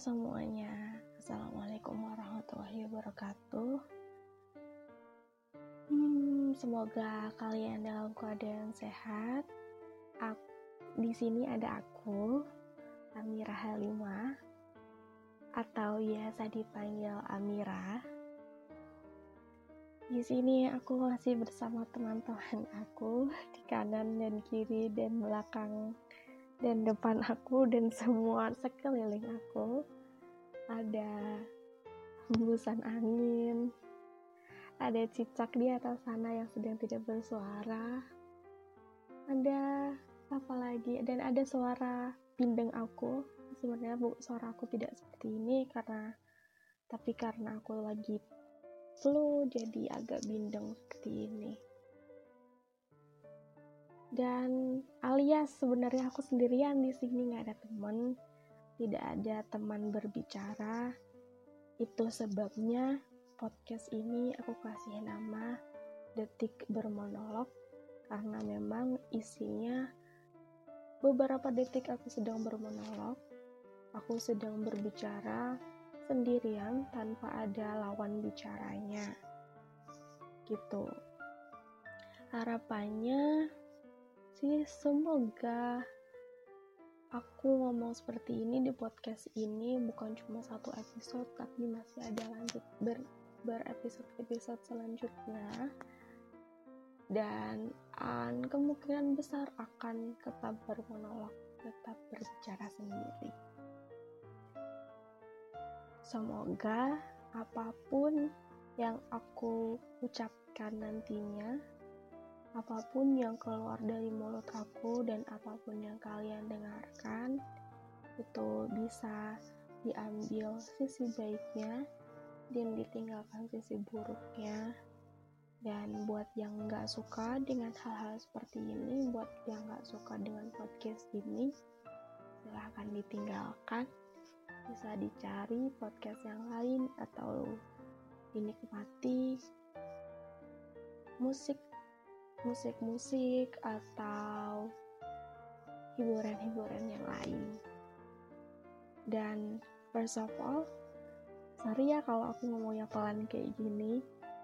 semuanya, Assalamualaikum warahmatullahi wabarakatuh. Hmm, semoga kalian dalam keadaan sehat. Di sini ada aku, Amira Halimah, atau biasa dipanggil Amira. Di sini aku masih bersama teman-teman aku di kanan dan kiri dan belakang dan depan aku dan semua sekeliling aku ada hembusan angin ada cicak di atas sana yang sedang tidak bersuara ada apa lagi? Dan ada suara bindeng aku. Sebenarnya bu suara aku tidak seperti ini karena tapi karena aku lagi flu jadi agak bindeng seperti ini dan alias sebenarnya aku sendirian di sini nggak ada teman. Tidak ada teman berbicara. Itu sebabnya podcast ini aku kasih nama detik bermonolog karena memang isinya beberapa detik aku sedang bermonolog. Aku sedang berbicara sendirian tanpa ada lawan bicaranya. Gitu. Harapannya sih semoga aku ngomong seperti ini di podcast ini bukan cuma satu episode tapi masih ada lanjut ber, berepisode-episode selanjutnya. Dan an, kemungkinan besar akan tetap bermonolog tetap berbicara sendiri. Semoga apa pun yang aku ucapkan nantinya apa pun yang keluar dari mulut aku dan apa pun yang kalian dengarkan itu bisa diambil sisi baiknya dan ditinggalkan sisi buruknya. Dan buat yang nggak suka dengan hal-hal seperti ini buat yang nggak suka dengan podcast ini silahkan ditinggalkan. Bisa dicari podcast yang lain atau dinikmati musik musik-musik atau hiburan-hiburan yang lain. Dan first of all, sorry ya kalau aku ngomongnya pelan kayak gini,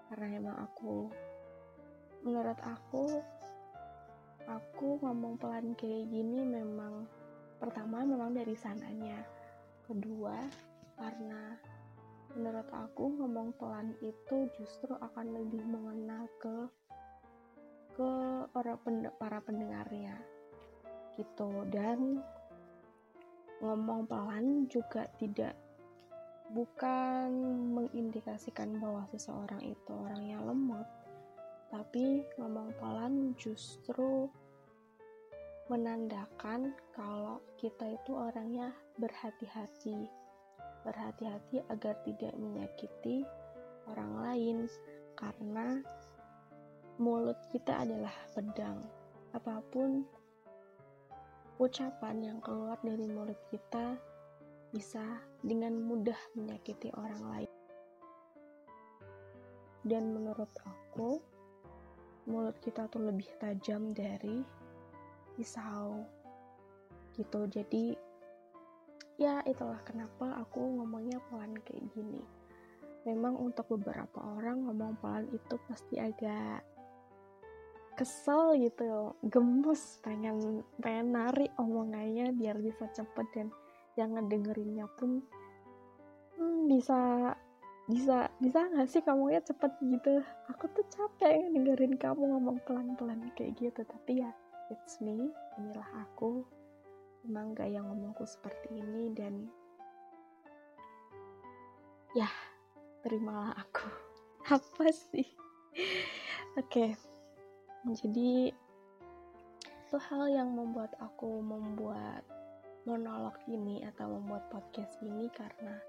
karena emang aku, menurut aku, aku ngomong pelan kayak gini memang, pertama memang dari sananya, kedua karena menurut aku ngomong pelan itu justru akan lebih mengena ke ke orang para pendengarnya gitu. Dan ngomong pelan juga tidak bukan mengindikasikan bahwa seseorang itu orangnya lemot tapi ngomong pelan justru menandakan kalau kita itu orangnya berhati-hati. Berhati-hati agar tidak menyakiti orang lain karena mulut kita adalah pedang. Apa pun ucapan yang keluar dari mulut kita bisa dengan mudah menyakiti orang lain. Dan menurut aku, mulut kita tuh lebih tajam dari pisau. Gitu. Jadi ya itulah kenapa aku ngomongnya pelan kayak gini. Memang untuk beberapa orang ngomong pelan itu pasti agak kesel gitu gemes pengen pengen nari omongannya biar bisa cepet dan yang ngedengerinnya pun hmm, bisa bisa bisa nggak sih kamu ya cepet gitu? Aku tuh capek dengerin kamu ngomong pelan-pelan kayak gitu tapi ya it's me inilah aku. Emang gak yang ngomongku seperti ini dan ya terimalah aku. Apa sih? Oke. okay jadi itu hal yang membuat aku membuat monolog ini atau membuat podcast ini karena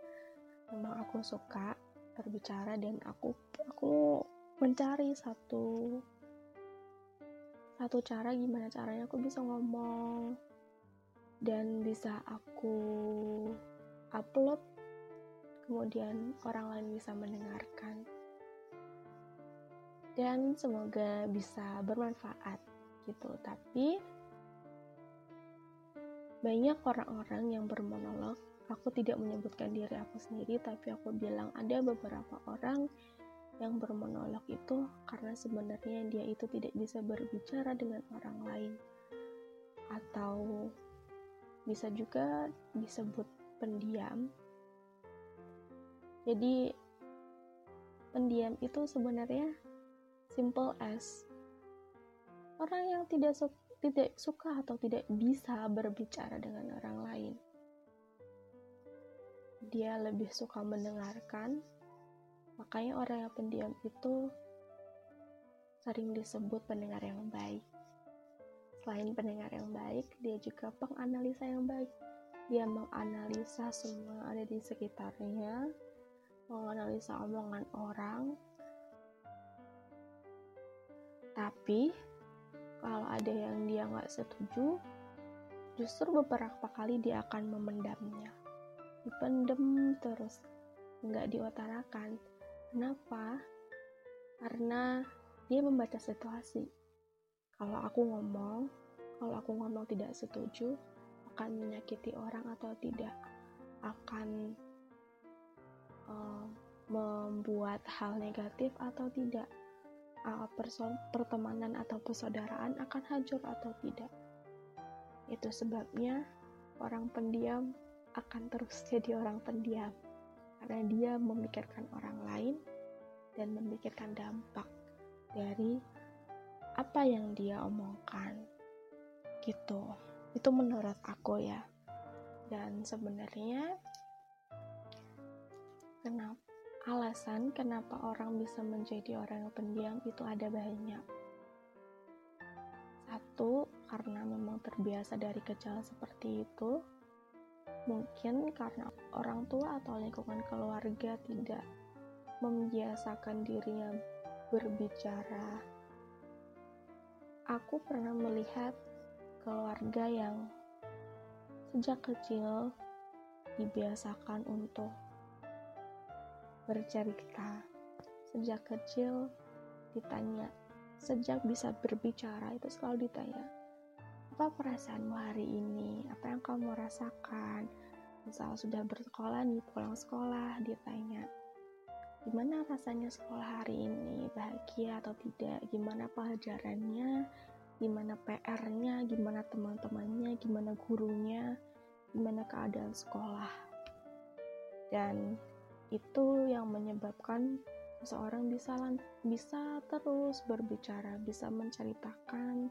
memang aku suka berbicara dan aku aku mencari satu satu cara gimana caranya aku bisa ngomong dan bisa aku upload kemudian orang lain bisa mendengarkan dan semoga bisa bermanfaat gitu. Tapi banyak orang-orang yang bermonolog. Aku tidak menyebutkan diri aku sendiri tapi aku bilang ada beberapa orang yang bermonolog itu karena sebenarnya dia itu tidak bisa berbicara dengan orang lain. Atau bisa juga disebut pendiam. Jadi pendiam itu sebenarnya simple as orang yang tidak su tidak suka atau tidak bisa berbicara dengan orang lain dia lebih suka mendengarkan Makanya orang yang pendiam itu sering disebut pendengar yang baik. Selain pendengar yang baik, dia juga penganalisa yang baik. Dia menganalisa semua ada di sekitarnya, menganalisa omongan orang. Tapi, kalau ada yang dia nggak setuju, justru beberapa kali dia akan memendamnya. Dipendem terus, nggak diutarakan Kenapa? Karena dia membaca situasi. Kalau aku ngomong, kalau aku ngomong tidak setuju, akan menyakiti orang atau tidak, akan uh, membuat hal negatif atau tidak, uh, person pertemanan atau persaudaraan akan hancur atau tidak. Itu sebabnya orang pendiam akan terus jadi orang pendiam. Karena dia memikirkan orang lain dan memikirkan dampak dari apa yang dia omongkan. Gitu. Itu menurut aku ya. Dan sebenarnya kenapa alasan kenapa orang bisa menjadi orang yang pendiam itu ada banyak satu karena memang terbiasa dari kecil seperti itu Mungkin karena orang tua atau lingkungan keluarga tidak membiasakan dirinya berbicara. Aku pernah melihat keluarga yang sejak kecil dibiasakan untuk bercerita. Sejak kecil ditanya, sejak bisa berbicara itu selalu ditanya, apa perasaanmu hari ini? Apa yang kamu rasakan? Misal sudah bersekolah nih, pulang sekolah, ditanya, gimana rasanya sekolah hari ini? Bahagia atau tidak? Gimana pelajarannya? Gimana PR-nya? Gimana teman-temannya? Gimana gurunya? Gimana keadaan sekolah? Dan itu yang menyebabkan seseorang bisa bisa terus berbicara, bisa menceritakan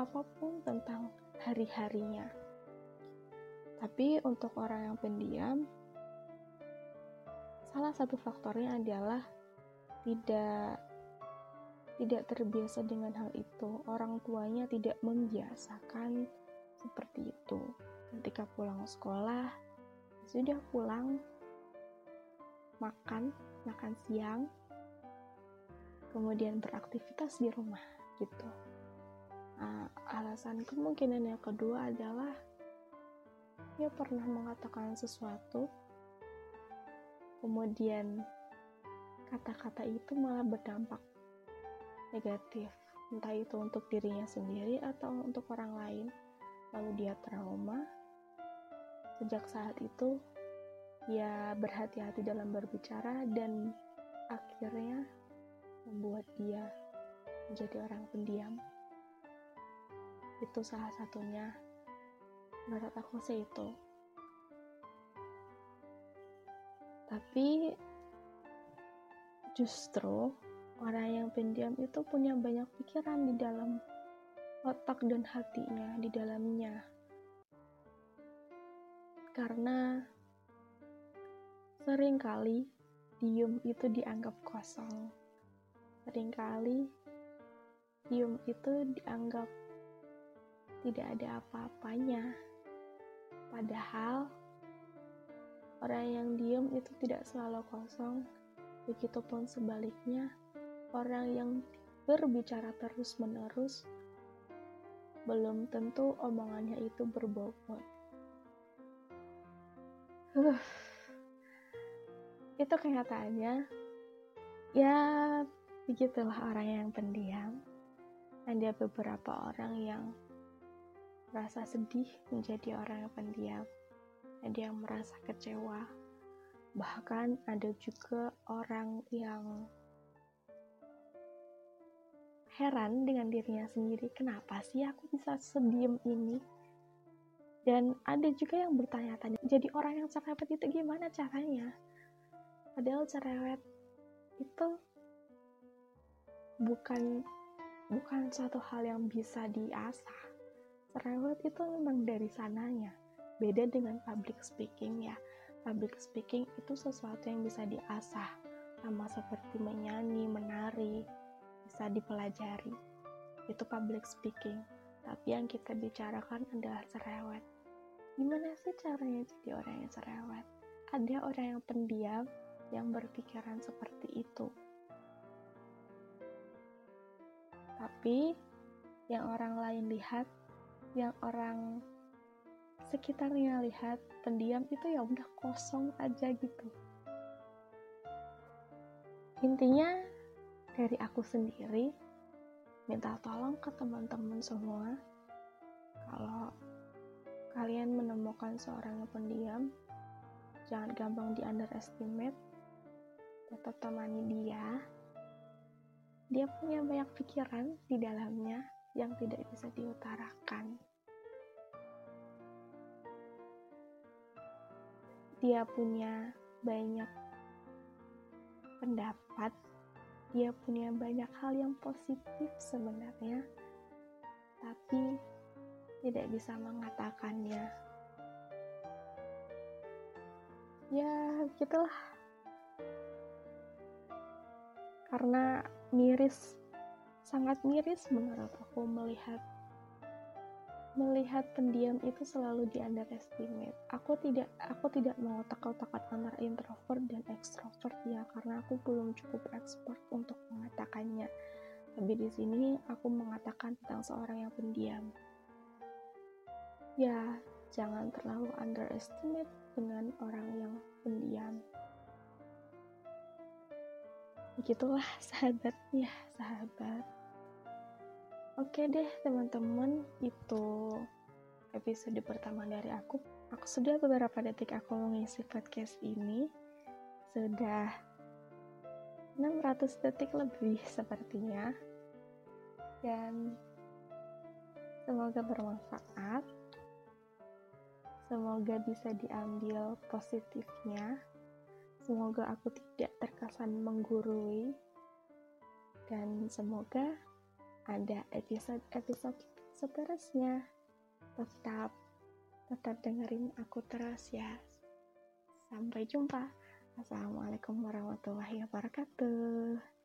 apa pun tentang hari-harinya. Tapi untuk orang yang pendiam, salah satu faktornya adalah tidak tidak terbiasa dengan hal itu. Orang tuanya tidak membiasakan seperti itu. Ketika pulang sekolah, sudah pulang makan, makan siang, kemudian beraktivitas di rumah gitu. Nah, alasan kemungkinan yang kedua adalah dia pernah mengatakan sesuatu, kemudian kata-kata itu malah berdampak negatif, entah itu untuk dirinya sendiri atau untuk orang lain. Lalu dia trauma. Sejak saat itu, dia berhati-hati dalam berbicara dan akhirnya membuat dia menjadi orang pendiam. Itu salah satunya. Menurut aku sih itu. Tapi justru orang yang pendiam itu punya banyak pikiran di dalam otak dan hatinya di dalamnya. Karena sering kali diem itu dianggap kosong sering kali diem itu dianggap tidak ada apa-apanya. Padahal orang yang diam itu tidak selalu kosong. Begitupun sebaliknya, orang yang berbicara terus-menerus belum tentu omongannya itu berbobot. Uh, itu kenyataannya. Ya, begitulah orang yang pendiam. Ada beberapa orang yang rasa sedih menjadi orang yang pendiam. ada yang merasa kecewa. Bahkan ada juga orang yang heran dengan dirinya sendiri, kenapa sih aku bisa sediem ini? Dan ada juga yang bertanya-tanya, jadi orang yang cerewet itu gimana caranya? Padahal cerewet itu bukan bukan suatu hal yang bisa diasah. Cerewet itu memang dari sananya. Beda dengan public speaking ya. Public speaking itu sesuatu yang bisa diasah, sama seperti menyanyi, menari, bisa dipelajari. Itu public speaking. Tapi yang kita bicarakan adalah cerewet. Gimana sih caranya jadi orang yang cerewet? Ada orang yang pendiam yang berpikiran seperti itu. Tapi yang orang lain lihat, yang orang sekitarnya lihat, pendiam itu ya udah kosong aja gitu. Intinya dari aku sendiri minta tolong ke teman-teman semua kalau kalian menemukan seorang pendiam jangan gampang di underestimate tetap temani dia dia punya banyak pikiran di dalamnya yang tidak bisa diutarakan. Dia punya banyak pendapat, dia punya banyak hal yang positif sebenarnya, tapi tidak bisa mengatakannya. Ya, gitulah. Karena miris sangat miris menurut aku melihat melihat pendiam itu selalu di underestimate. Aku tidak aku tidak mau takut-takut antara introvert dan extrovert ya karena aku belum cukup expert untuk mengatakannya. Tapi di sini aku mengatakan tentang seorang yang pendiam. Ya, jangan terlalu underestimate dengan orang yang pendiam gitulah sahabat. Ya sahabat. Oke deh teman-teman. Itu episode pertama dari aku. Aku sudah beberapa detik aku mengisi podcast ini. Sudah 600 detik lebih sepertinya. Dan semoga bermanfaat. Semoga bisa diambil positifnya Semoga aku tidak terkesan menggurui dan semoga ada episode-episode seterusnya. Tetap tetap dengerin aku terus ya. Sampai jumpa. Assalamualaikum warahmatullahi wabarakatuh.